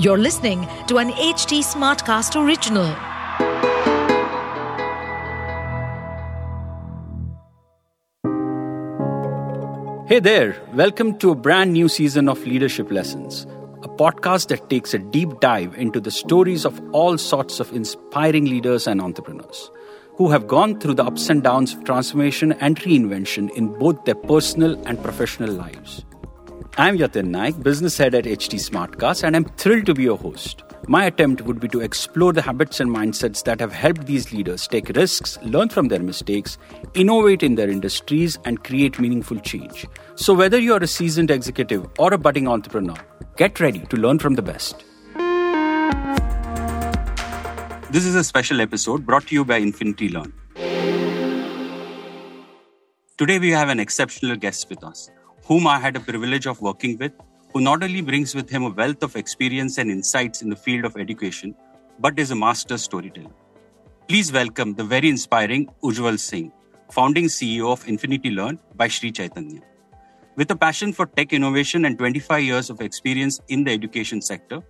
You're listening to an HT Smartcast original. Hey there, welcome to a brand new season of Leadership Lessons, a podcast that takes a deep dive into the stories of all sorts of inspiring leaders and entrepreneurs who have gone through the ups and downs of transformation and reinvention in both their personal and professional lives. I'm Yatin Naik, business head at HT Smartcast, and I'm thrilled to be your host. My attempt would be to explore the habits and mindsets that have helped these leaders take risks, learn from their mistakes, innovate in their industries, and create meaningful change. So, whether you're a seasoned executive or a budding entrepreneur, get ready to learn from the best. This is a special episode brought to you by Infinity Learn. Today, we have an exceptional guest with us, whom I had a privilege of working with who not only brings with him a wealth of experience and insights in the field of education, but is a master storyteller. Please welcome the very inspiring Ujjwal Singh, founding CEO of Infinity Learn by Sri Chaitanya. With a passion for tech innovation and 25 years of experience in the education sector,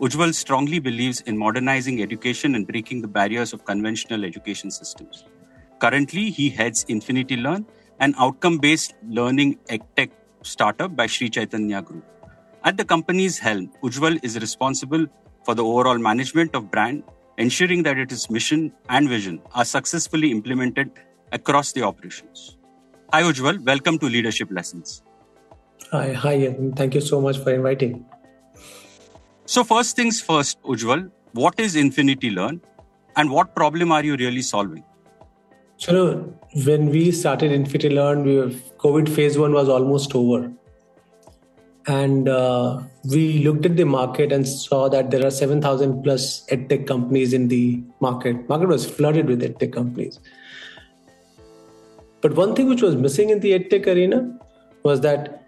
Ujjwal strongly believes in modernizing education and breaking the barriers of conventional education systems. Currently, he heads Infinity Learn, an outcome based learning edtech startup by Sri Chaitanya Group. At the company's helm, Ujjwal is responsible for the overall management of brand, ensuring that its mission and vision are successfully implemented across the operations. Hi Ujjwal, welcome to Leadership Lessons. Hi, hi, thank you so much for inviting. So first things first, Ujjwal, what is Infinity Learn and what problem are you really solving? So when we started Infinity Learn, we were, COVID phase one was almost over. And uh, we looked at the market and saw that there are 7000 plus edtech companies in the market. Market was flooded with edtech companies. But one thing which was missing in the edtech arena was that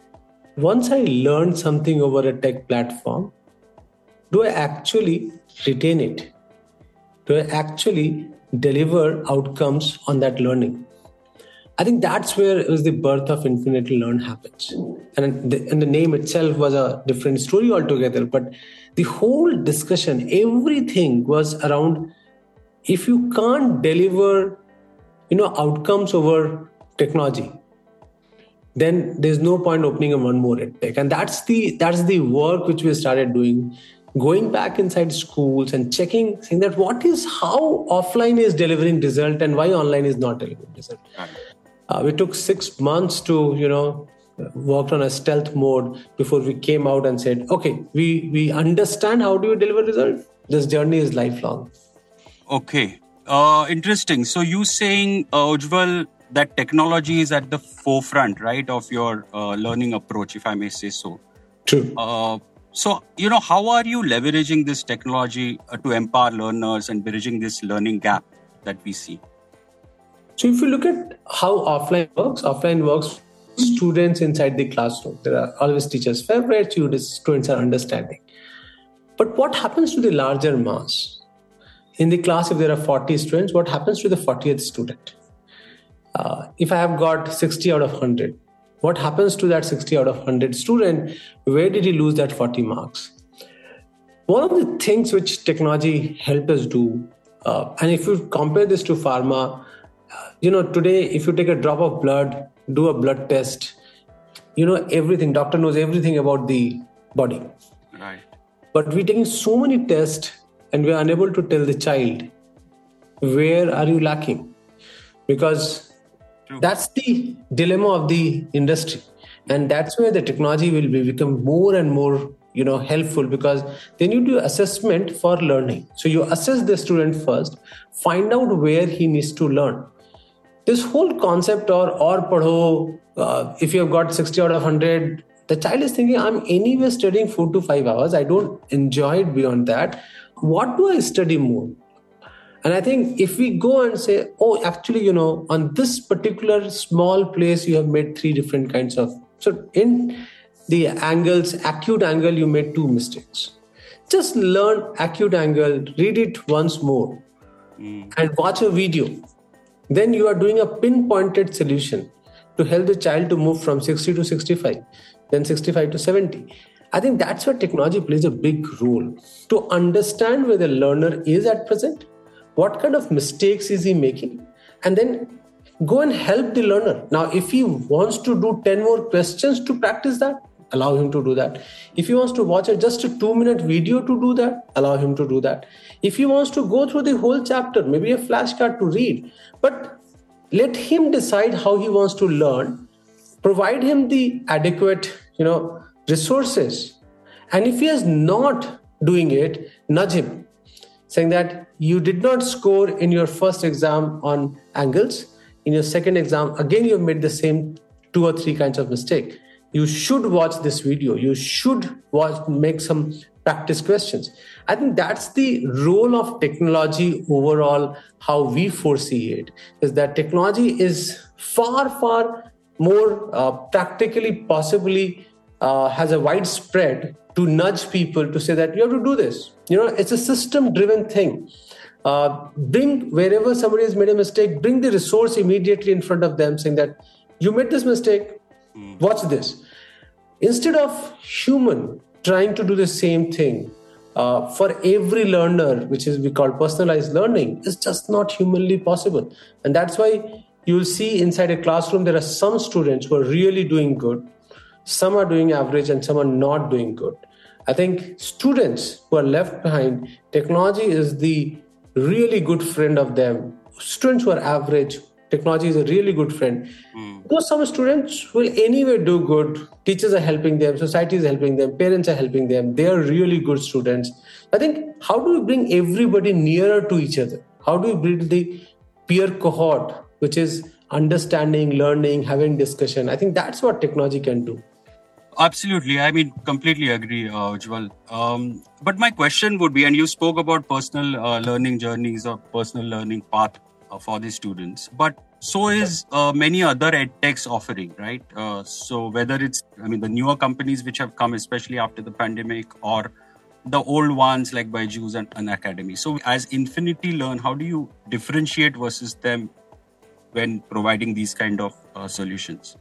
once i learned something over a tech platform do i actually retain it? Do i actually deliver outcomes on that learning I think that's where it was the birth of Infinity Learn happens. And the, and the name itself was a different story altogether. But the whole discussion, everything was around if you can't deliver, you know, outcomes over technology, then there's no point opening a one more edtech. And that's the that's the work which we started doing going back inside schools and checking saying that what is how offline is delivering result and why online is not delivering result uh, we took six months to, you know, worked on a stealth mode before we came out and said, okay, we we understand how do you deliver result. This journey is lifelong. Okay, uh, interesting. So you saying, uh, Ujjwal, that technology is at the forefront, right, of your uh, learning approach, if I may say so. True. So, you know, how are you leveraging this technology uh, to empower learners and bridging this learning gap that we see? So if you look at how offline works, offline works students inside the classroom. There are always teachers' favorites, you students are understanding. But what happens to the larger mass? In the class, if there are 40 students, what happens to the 40th student? Uh, if I have got 60 out of 100, what happens to that 60 out of 100 student? Where did he lose that 40 marks? One of the things which technology helped us do, uh, and if you compare this to pharma, you know today if you take a drop of blood do a blood test you know everything doctor knows everything about the body right but we're taking so many tests and we're unable to tell the child where are you lacking because True. that's the dilemma of the industry. And that's where the technology will be, become more and more you know helpful because then you do assessment for learning. So you assess the student first find out where he needs to learn. This whole concept or or padho uh, if you have got 60 out of 100 the child is thinking i'm anyway studying 4 to 5 hours. I don't enjoy it beyond that. What do i study more and i think if we go and say oh actually you know on this particular small place you have made three different kinds of so in the angles acute angle you made two mistakes. Just learn acute angle read it once more mm. and watch a video. Then you are doing a pinpointed solution to help the child to move from 60 to 65 then 65 to 70 I think that's where technology plays a big role. To understand where the learner is at present, what kind of mistakes is he making, and then go and help the learner. Now, if he wants to do 10 more questions to practice that, allow him to do that. If he wants to watch a, just a two minute video to do that, allow him to do that. If he wants to go through the whole chapter, maybe a flashcard to read, but let him decide how he wants to learn, provide him the adequate, you know, resources. And if he is not doing it, nudge him, saying that you did not score in your first exam on angles. In your second exam, again, you made the same two or three kinds of mistake. You should watch this video. You should watch, make some practice questions. I think that's the role of technology overall, how we foresee it, is that technology is far, far more uh, practically, possibly uh, has a widespread to nudge people to say that you have to do this. You know, it's a system driven thing. Uh, bring wherever somebody has made a mistake, bring the resource immediately in front of them, saying that you made this mistake, mm. watch this. Instead of human trying to do the same thing uh, for every learner, which is we call personalized learning, is just not humanly possible. And that's why you'll see inside a classroom there are some students who are really doing good some are doing average and some are not doing good. I think students who are left behind, technology is the really good friend of them. Students who are average, technology is a really good friend. Mm. Because some students will anyway do good. Teachers are helping them, society is helping them, parents are helping them. They are really good students. I think how do we bring everybody nearer to each other? How do we build the peer cohort, which is understanding, learning, having discussion? I think that's what technology can do. Absolutely. I mean, completely agree, uh, Ujjwal. Um, but my question would be, and you spoke about personal uh, learning journeys or personal learning path uh, for the students, but so is uh, many other edtechs offering, right? Uh, so whether it's, I mean, the newer companies which have come, especially after the pandemic, or the old ones like by Byju's and Unacademy. So as Infinity Learn, how do you differentiate versus them when providing these kind of uh, solutions?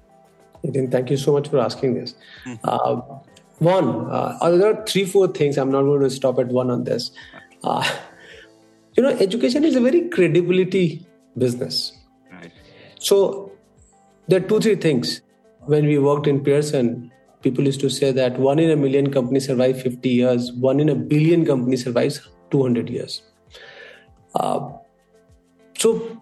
Nitin, thank you so much for asking this. Mm-hmm. Uh, one, uh, there are three, four things. I'm not going to stop at one on this. Uh, you know, education is a very credibility business. Right. So there are two, three things. When we worked in Pearson, people used to say that one in a million companies survive 50 years, one in a billion companies survives 200 years. Uh, so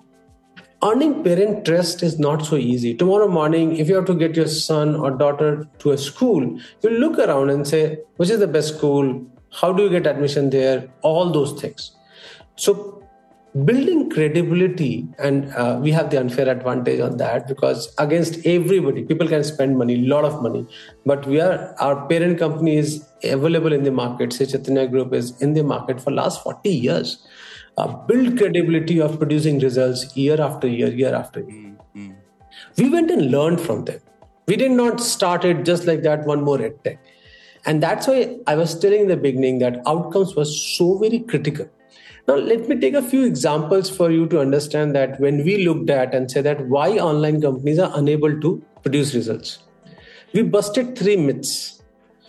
earning parent trust is not so easy. Tomorrow morning, if you have to get your son or daughter to a school, you look around and say, which is the best school? How do you get admission there? All those things. So, building credibility, and uh, we have the unfair advantage on that because against everybody, people can spend money, a lot of money, but we are our parent company is available in the market. Sri Chaitanya Group is in the market for last 40 years uh, build credibility of producing results year after year, year after year. Mm-hmm. We went and learned from them. We did not start it just like that, one more edtech. And that's why I was telling in the beginning that outcomes were so very critical. Now, let me take a few examples for you to understand that when we looked at and said that why online companies are unable to produce results. We busted three myths.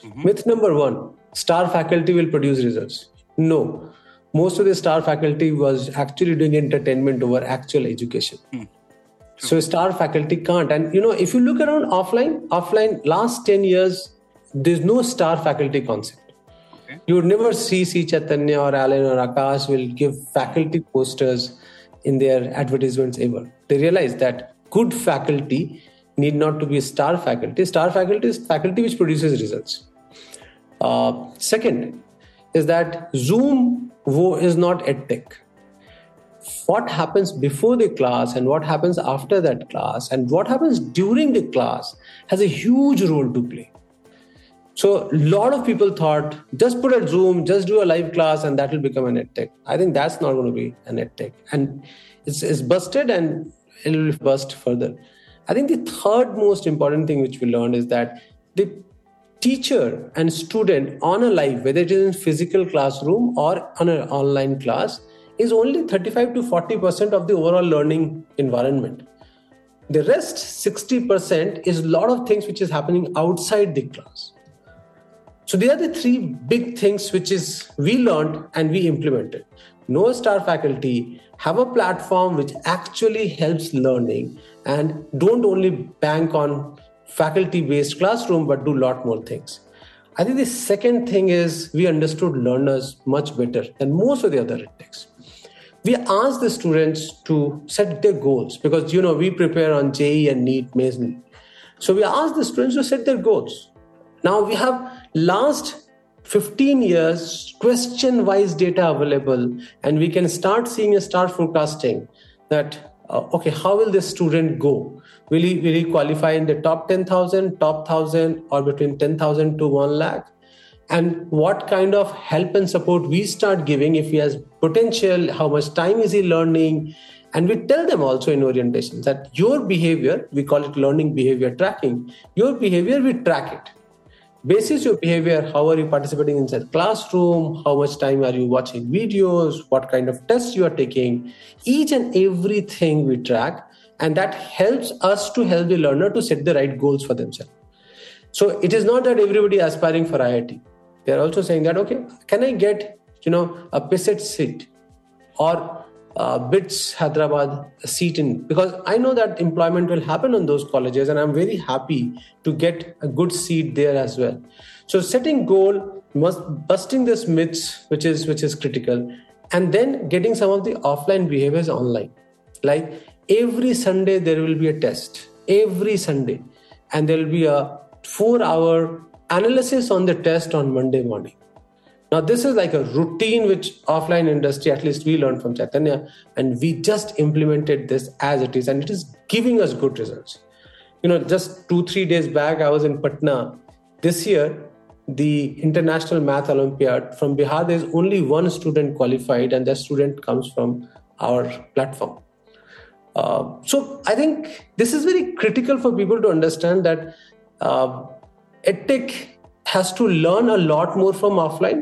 Mm-hmm. Myth number one star faculty will produce results. No, most of the star faculty was actually doing entertainment over actual education. Hmm. So star faculty can't. And you know, if you look around offline, offline last 10 years, there's no star faculty concept. Okay. You would never see Sri Chaitanya or Allen or Aakash will give faculty posters in their advertisements ever. They realize that good faculty need not to be star faculty. Star faculty is faculty which produces results. Uh, second is that Zoom wo is not edtech. What happens before the class and what happens after that class and what happens during the class has a huge role to play. So a lot of people thought just put a Zoom, just do a live class, and that will become an edtech. I think that's not going to be an edtech, and it's, it's busted and it will bust further. I think the third most important thing which we learned is that the teacher and student on a live, whether it is in physical classroom or on an online class, is only 35 to 40% of the overall learning environment. The rest 60% is a lot of things which is happening outside the class. So these are the three big things which is we learned and we implemented. No star faculty, have a platform which actually helps learning, and don't only bank on faculty-based classroom, but do a lot more things. I think the second thing is we understood learners much better than most of the other edtechs. We asked the students to set their goals because you know we prepare on JEE and NEET mainly. So we asked the students to set their goals. Now we have last 15 years question wise data available and we can start seeing a start forecasting that uh, okay how will this student go will he will he qualify in the top 10000 top 1000 or between 10000 to 1 lakh? And what kind of help and support we start giving if he has potential how much time is he learning? And we tell them also in orientation that your behavior we call it learning behavior tracking your behavior we track it. Basis your behavior how are you participating inside the classroom how much time are you watching videos what kind of tests you are taking. Each and everything we track and that helps us to help the learner to set the right goals for themselves so it is not that everybody aspiring for iit they are also saying that okay can i get you know a PICET seat or uh, BITS Hyderabad seat in because I know that employment will happen on those colleges, and I'm very happy to get a good seat there as well. So setting goal, must busting this myths, which is which is critical, and then getting some of the offline behaviors online. Like every Sunday there will be a test every Sunday, and there will be a four-hour analysis on the test on Monday morning now, this is like a routine which offline industry, at least we learned from Chaitanya, and we just implemented this as it is, and it is giving us good results. You know, just two, three days back, I was in Patna. This year, the International Math Olympiad from Bihar, there's only one student qualified, and that student comes from our platform. Uh, so I think this is very critical for people to understand that uh, EdTech has to learn a lot more from offline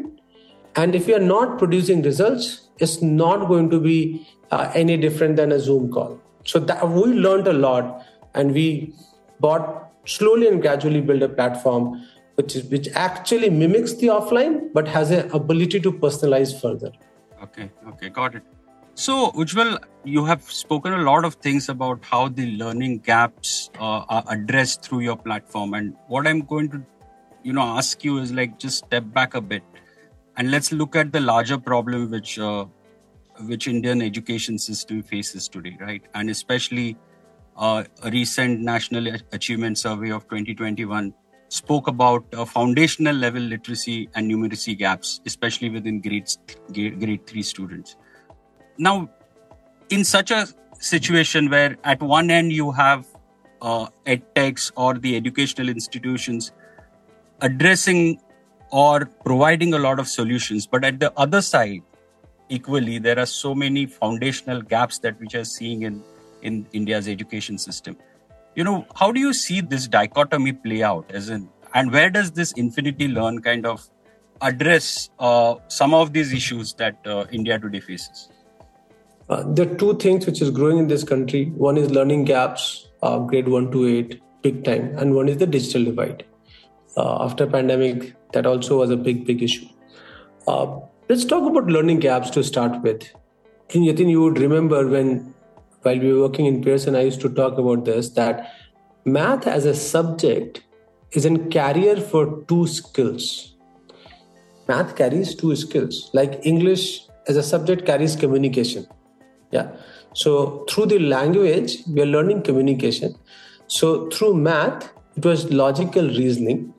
and if you are not producing results, it's not going to be uh, any different than a Zoom call. So that we learned a lot, and we bought slowly and gradually build a platform which is which actually mimics the offline but has an ability to personalize further. Okay, okay, got it. So, Ujjwal, you have spoken a lot of things about how the learning gaps uh, are addressed through your platform, and what I'm going to, you know, ask you is like just step back a bit and let's look at the larger problem which uh, which Indian education system faces today, right? And especially uh, a recent National Achievement Survey of 2021 spoke about uh, foundational level literacy and numeracy gaps, especially within grades grade three students. Now, in such a situation where at one end you have uh, edtechs or the educational institutions addressing or providing a lot of solutions. But at the other side, equally, there are so many foundational gaps that we are seeing in, in India's education system. You know, how do you see this dichotomy play out? As in, and where does this infinity learn kind of address uh, some of these issues that uh, India today faces? Uh, there are two things which is growing in this country. One is learning gaps, uh, grade one to eight, big time, and one is the digital divide. Uh, after pandemic, that also was a big, big issue. Uh, let's talk about learning gaps to start with. In Yatin, you would remember when, while we were working in Pearson, I used to talk about this that math as a subject is a carrier for two skills. Math carries two skills, like English as a subject carries communication. Yeah. So through the language, we are learning communication. So through math, it was logical reasoning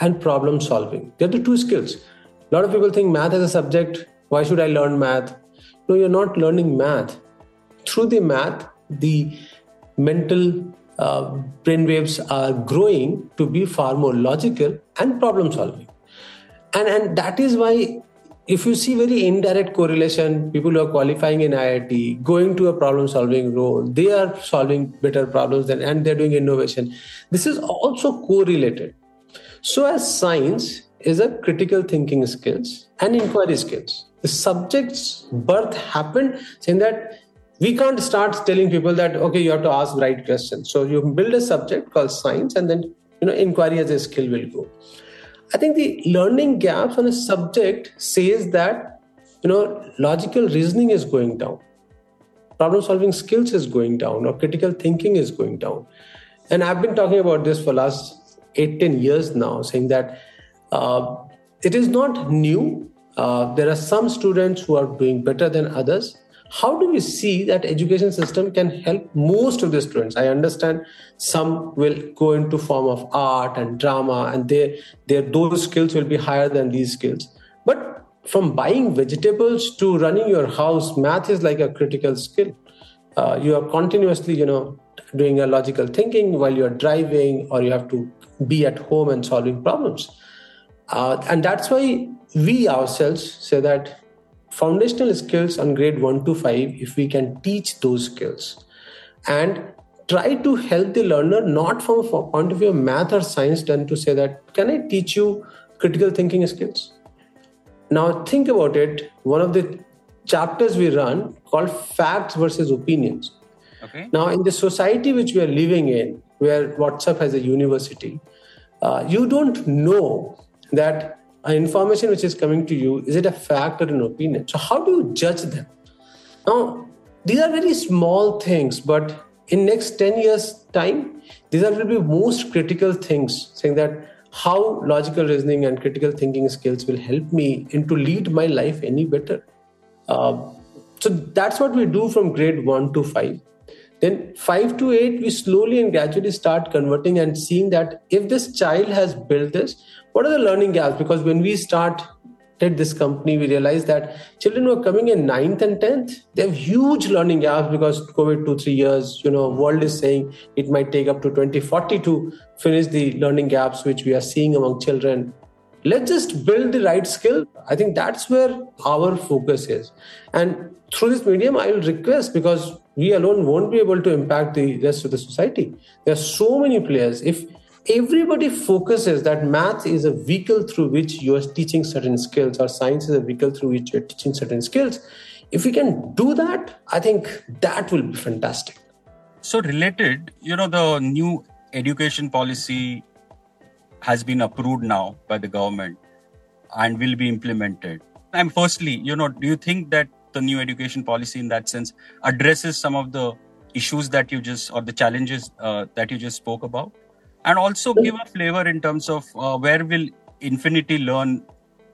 and problem solving. They're the two skills. A lot of people think math as a subject. Why should I learn math? No, you're not learning math. Through the math, the mental uh, brain waves are growing to be far more logical and problem solving. And, and that is why if you see very indirect correlation, people who are qualifying in IIT, going to a problem solving role, they are solving better problems than, and they're doing innovation. This is also correlated. So, as science is a critical thinking skills and inquiry skills. The subject's birth happened saying that we can't start telling people that okay, you have to ask right questions. So you build a subject called science, and then you know inquiry as a skill will go. I think the learning gaps on a subject says that you know logical reasoning is going down, problem solving skills is going down, or critical thinking is going down. And I've been talking about this for last eight ten years now, saying that uh, it is not new. Uh, there are some students who are doing better than others how do we see that education system can help most of the students? I understand some will go into form of art and drama and their, their those skills will be higher than these skills. But from buying vegetables to running your house math is like a critical skill. Uh, you are continuously you know doing a logical thinking while you're driving or you have to be at home and solving problems. Uh, and that's why we ourselves say that foundational skills on grade 1 to 5 if we can teach those skills. And try to help the learner not from a point of view of math or science than to say that can i teach you critical thinking skills? Now think about it. One of the chapters we run called facts versus opinions. Okay. now in the society which we are living in where whatsapp has a university uh, you don't know that information which is coming to you is it a fact or an opinion? So how do you judge them? Now these are very small things but in next 10 years time these are will be most critical things saying that how logical reasoning and critical thinking skills will help me and to lead my life any better. Uh, so that's what we do from grade 1 to 5 then 5 to 8 we slowly and gradually start converting and seeing that if this child has built this what are the learning gaps? Because when we started this company we realized that children who are coming in 9th and 10th they have huge learning gaps because covid 2 3 years you know world is saying it might take up to 2040 to finish the learning gaps which we are seeing among children. Let's just build the right skill. I think that's where our focus is. And through this medium i will request because we alone won't be able to impact the rest of the society. There are so many players. If everybody focuses that math is a vehicle through which you are teaching certain skills or science is a vehicle through which you're teaching certain skills. If we can do that i think that will be fantastic. So related you know the new education policy has been approved now by the government and will be implemented. And firstly you know do you think that the new education policy in that sense addresses some of the issues that you just or the challenges uh, that you just spoke about and also give a flavor in terms of uh, where will infinity learn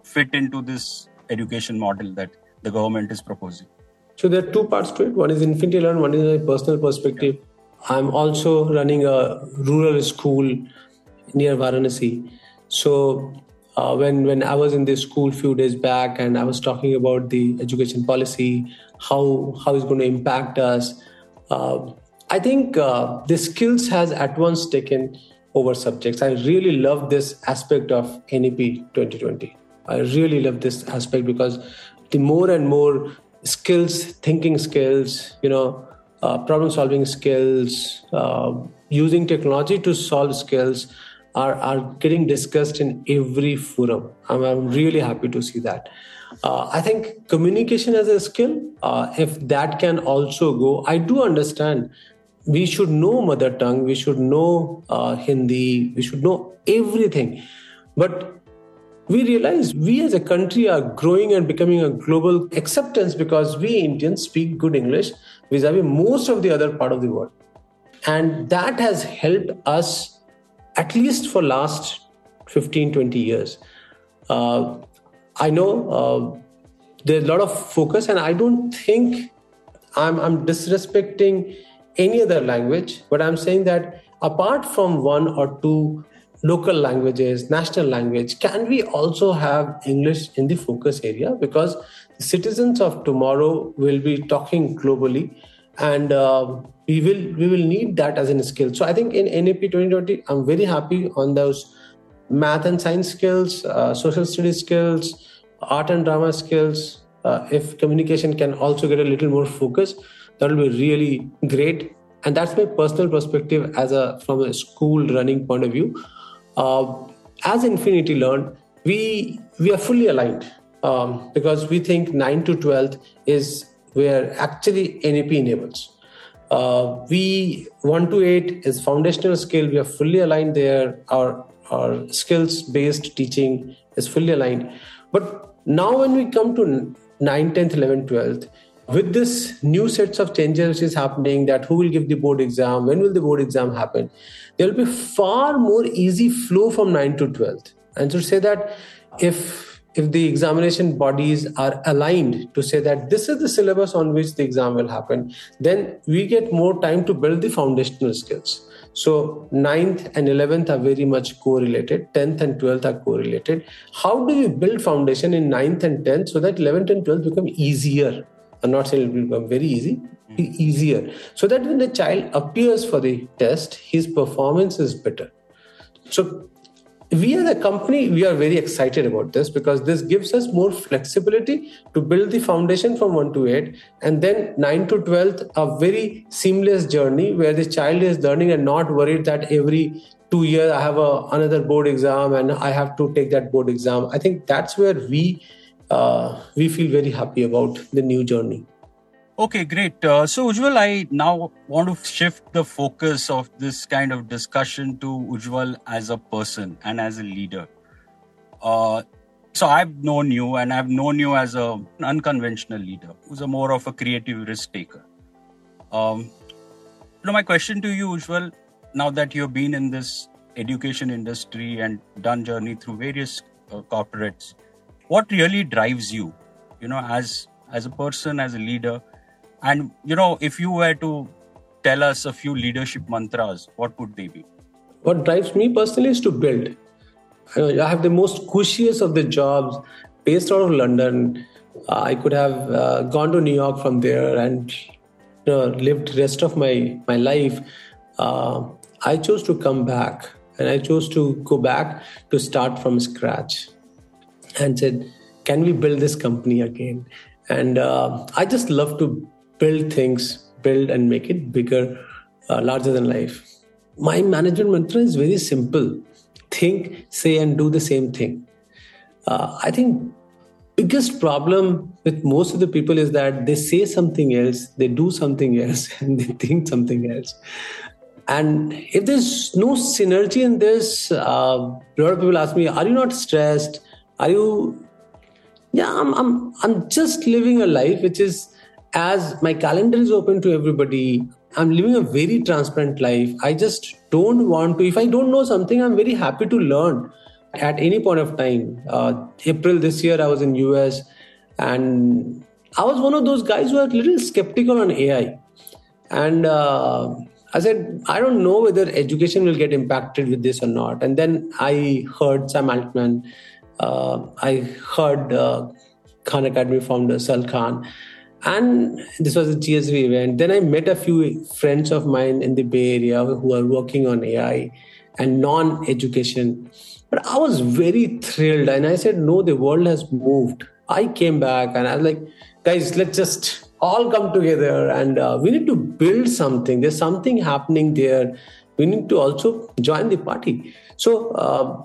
fit into this education model that the government is proposing? So there are two parts to it. One is infinity learn one is a personal perspective. I'm also running a rural school near varanasi. So uh, when when i was in this school few days back and i was talking about the education policy how how it's going to impact us uh, i think uh, the skills has at once taken over subjects. I really love this aspect of NEP 2020. I really love this aspect because the more and more skills, thinking skills, you know, uh, problem solving skills, uh, using technology to solve skills are, are getting discussed in every forum. I'm, I'm really happy to see that. Uh, I think communication as a skill, uh, if that can also go, I do understand we should know mother tongue we should know uh, hindi we should know everything. But we realize we as a country are growing and becoming a global acceptance because we indians speak good english vis-a-vis most of the other part of the world. And that has helped us at least for last 15 20 years. Uh, i know uh, there's a lot of focus and i don't think i'm, I'm disrespecting any other language, but I'm saying that apart from one or two local languages, national language, can we also have English in the focus area? Because citizens of tomorrow will be talking globally, and uh, we will we will need that as a skill. So I think in NEP 2020, I'm very happy on those math and science skills, uh, social studies skills, art and drama skills. Uh, if communication can also get a little more focus, that will be really great. And that's my personal perspective as a from a school running point of view. Uh, as infinity learn we we are fully aligned um, because we think 9 to 12 is where actually nep enables. Uh, we 1 to 8 is foundational skill. We are fully aligned there. Our or skills based teaching is fully aligned. But now, when we come to 9th, 10th, 11th, 12th, with this new sets of changes which is happening that who will give the board exam when will the board exam happen there will be far more easy flow from 9 to 12th and to say that if if the examination bodies are aligned to say that this is the syllabus on which the exam will happen, then we get more time to build the foundational skills. So 9th and 11th are very much correlated. 10th and 12th are correlated. How do we build foundation in 9th and 10th so that 11th and 12th become easier? I'm not saying it will become uh, very easy, easier. So that when the child appears for the test, his performance is better. So we as a company we are very excited about this because this gives us more flexibility to build the foundation from 1 to 8 and then 9 to 12 a very seamless journey where the child is learning and not worried that every two years i have a, another board exam and i have to take that board exam i think that's where we uh, we feel very happy about the new journey Okay, great. Uh, so, Ujjwal, I now want to shift the focus of this kind of discussion to Ujjwal as a person and as a leader. Uh, so, I've known you and I've known you as an unconventional leader who's a more of a creative risk taker. Um, you know, my question to you, Ujjwal, now that you've been in this education industry and done journey through various uh, corporates, what really drives you, you know, as as a person, as a leader? And, you know, if you were to tell us a few leadership mantras, what would they be? What drives me personally is to build. I have the most cushiest of the jobs based out of London. I could have uh, gone to New York from there and you know, lived rest of my, my life. Uh, I chose to come back and I chose to go back to start from scratch and said, can we build this company again? And uh, I just love to build things, build and make it bigger, uh, larger than life. My management mantra is very simple think, say, and do the same thing. Uh, I think biggest problem with most of the people is that they say something else, they do something else, and they think something else. And if there's no synergy in this, uh, a lot of people ask me, "Are you not stressed? Are you?" Yeah, I'm. I'm. I'm just living a life which is as my calendar is open to everybody, I'm living a very transparent life. I just don't want to, if I don't know something, I'm very happy to learn at any point of time. Uh, April this year, I was in US and I was one of those guys who are a little skeptical on AI. And uh, I said, I don't know whether education will get impacted with this or not. And then I heard Sam Altman, I heard uh, Khan Academy founder Sal Khan, and this was a GSV event. Then I met a few friends of mine in the Bay Area who are working on AI and non education. But I was very thrilled and I said, No, the world has moved. I came back and I was like, Guys, let's just all come together and uh, we need to build something. There's something happening there. We need to also join the party. So, uh,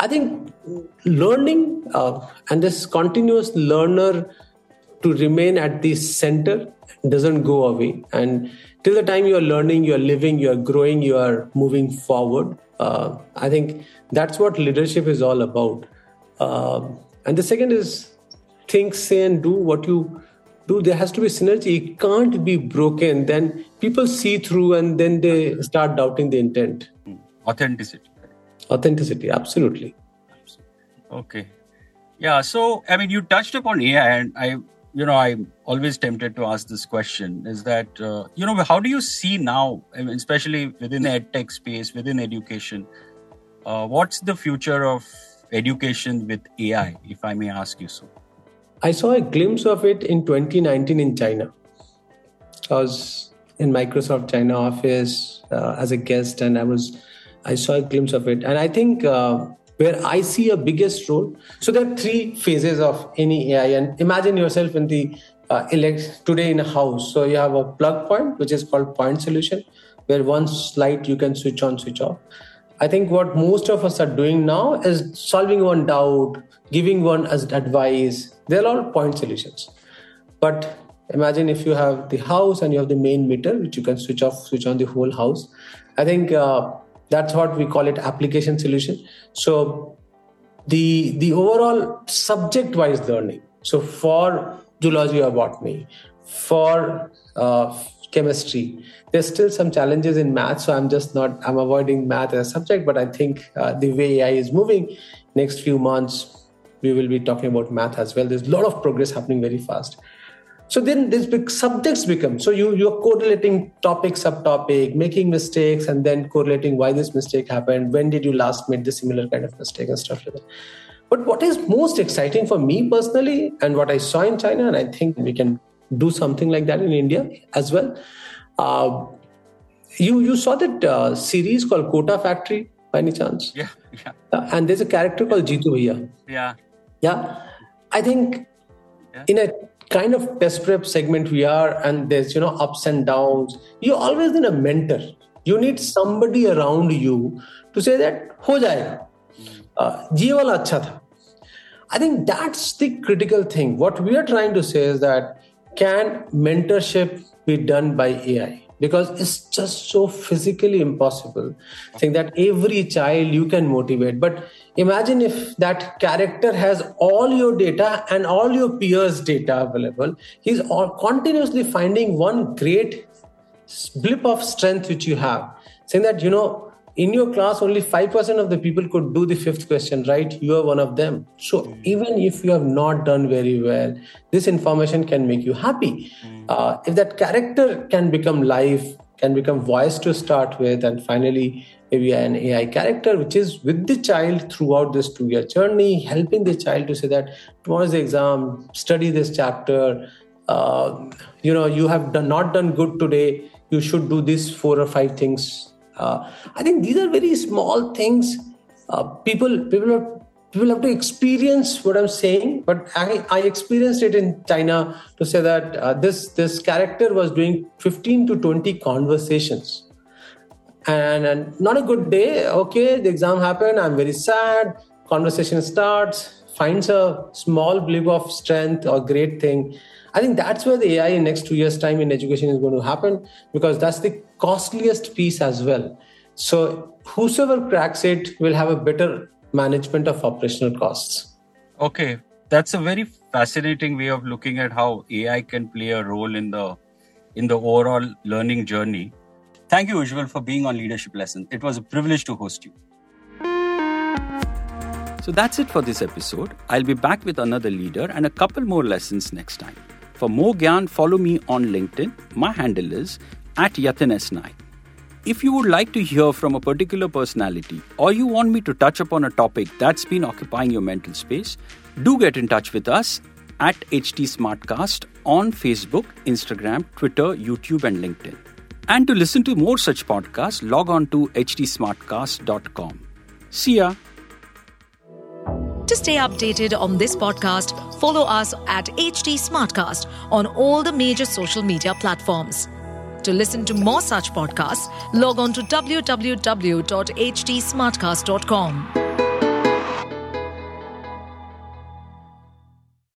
I think learning uh, and this continuous learner to remain at the center doesn't go away. And till the time you are learning you are living you are growing you are moving forward uh, i think that's what leadership is all about. Uh, and the second is think say and do what you do. There has to be synergy. It can't be broken. Then people see through and then they start doubting the intent. Authenticity authenticity absolutely. Okay. Yeah so i mean you touched upon ai and i you know i'm always tempted to ask this question is that uh, you know how do you see now especially within the ed tech space within education uh, what's the future of education with ai if i may ask you so? I saw a glimpse of it in 2019 in china. I was in microsoft china office uh, as a guest and i was i saw a glimpse of it and i think uh, where I see a biggest role. So there are three phases of any AI, and imagine yourself in the uh, elect today in a house. So you have a plug point, which is called point solution, where one light you can switch on, switch off. I think what most of us are doing now is solving one doubt, giving one as advice. They're all point solutions. But imagine if you have the house and you have the main meter, which you can switch off, switch on the whole house. I think uh, that's what we call it application solution. So the the overall subject wise learning. So for zoology or botany for uh, chemistry there's still some challenges in math. So i'm just not i'm avoiding math as a subject but i think uh, the way ai is moving next few months we will be talking about math as well. There's a lot of progress happening very fast so then these big subjects become so you you're correlating topic subtopic making mistakes and then correlating why this mistake happened when did you last make the similar kind of mistake and stuff like that but what is most exciting for me personally and what i saw in china and i think we can do something like that in india as well uh, you you saw that uh, series called Kota Factory by any chance? Yeah, yeah. Uh, and there's a character called Jitu Bhaiya. Yeah. Yeah. I think Yeah. in a kind of test prep segment we are and there's you know ups and downs. You always need a mentor. You need somebody around you to say that ho hmm. jayega uh, acha tha i think that's the critical thing. What we are trying to say is that can mentorship be done by ai because it's just so physically impossible. Think that every child you can motivate but imagine if that character has all your data and all your peers' data available. He's all continuously finding one great blip of strength which you have. Saying that, you know, in your class only 5% of the people could do the fifth question right? You are one of them. So even if you have not done very well this information can make you happy. Uh, if that character can become life can become voice to start with and finally maybe an ai character which is with the child throughout this two year journey helping the child to say that tomorrow's the exam study this chapter uh, you know you have done, not done good today you should do these four or five things uh, I think these are very small things. Uh, people, people have people have to experience what I'm saying. But I, I experienced it in China to say that uh, this this character was doing 15 to 20 conversations, and, and not a good day. Okay, the exam happened. I'm very sad. Conversation starts. Finds a small blip of strength or great thing. I think that's where the AI in next two years' time in education is going to happen because that's the costliest piece as well. So whosoever cracks it will have a better management of operational costs. Okay, that's a very fascinating way of looking at how AI can play a role in the in the overall learning journey. Thank you, Ujjwal, for being on Leadership Lessons. It was a privilege to host you. So that's it for this episode. I'll be back with another leader and a couple more lessons next time. For more Gyan, follow me on LinkedIn. My handle is at Yatin S. Naik. If you would like to hear from a particular personality or you want me to touch upon a topic that's been occupying your mental space, do get in touch with us at HT Smartcast on Facebook, Instagram, Twitter, YouTube, and LinkedIn. And to listen to more such podcasts, log on to htsmartcast.com. See ya. To stay updated on this podcast, follow us at HT Smartcast on all the major social media platforms. To listen to more such podcasts, log on to www.htsmartcast.com.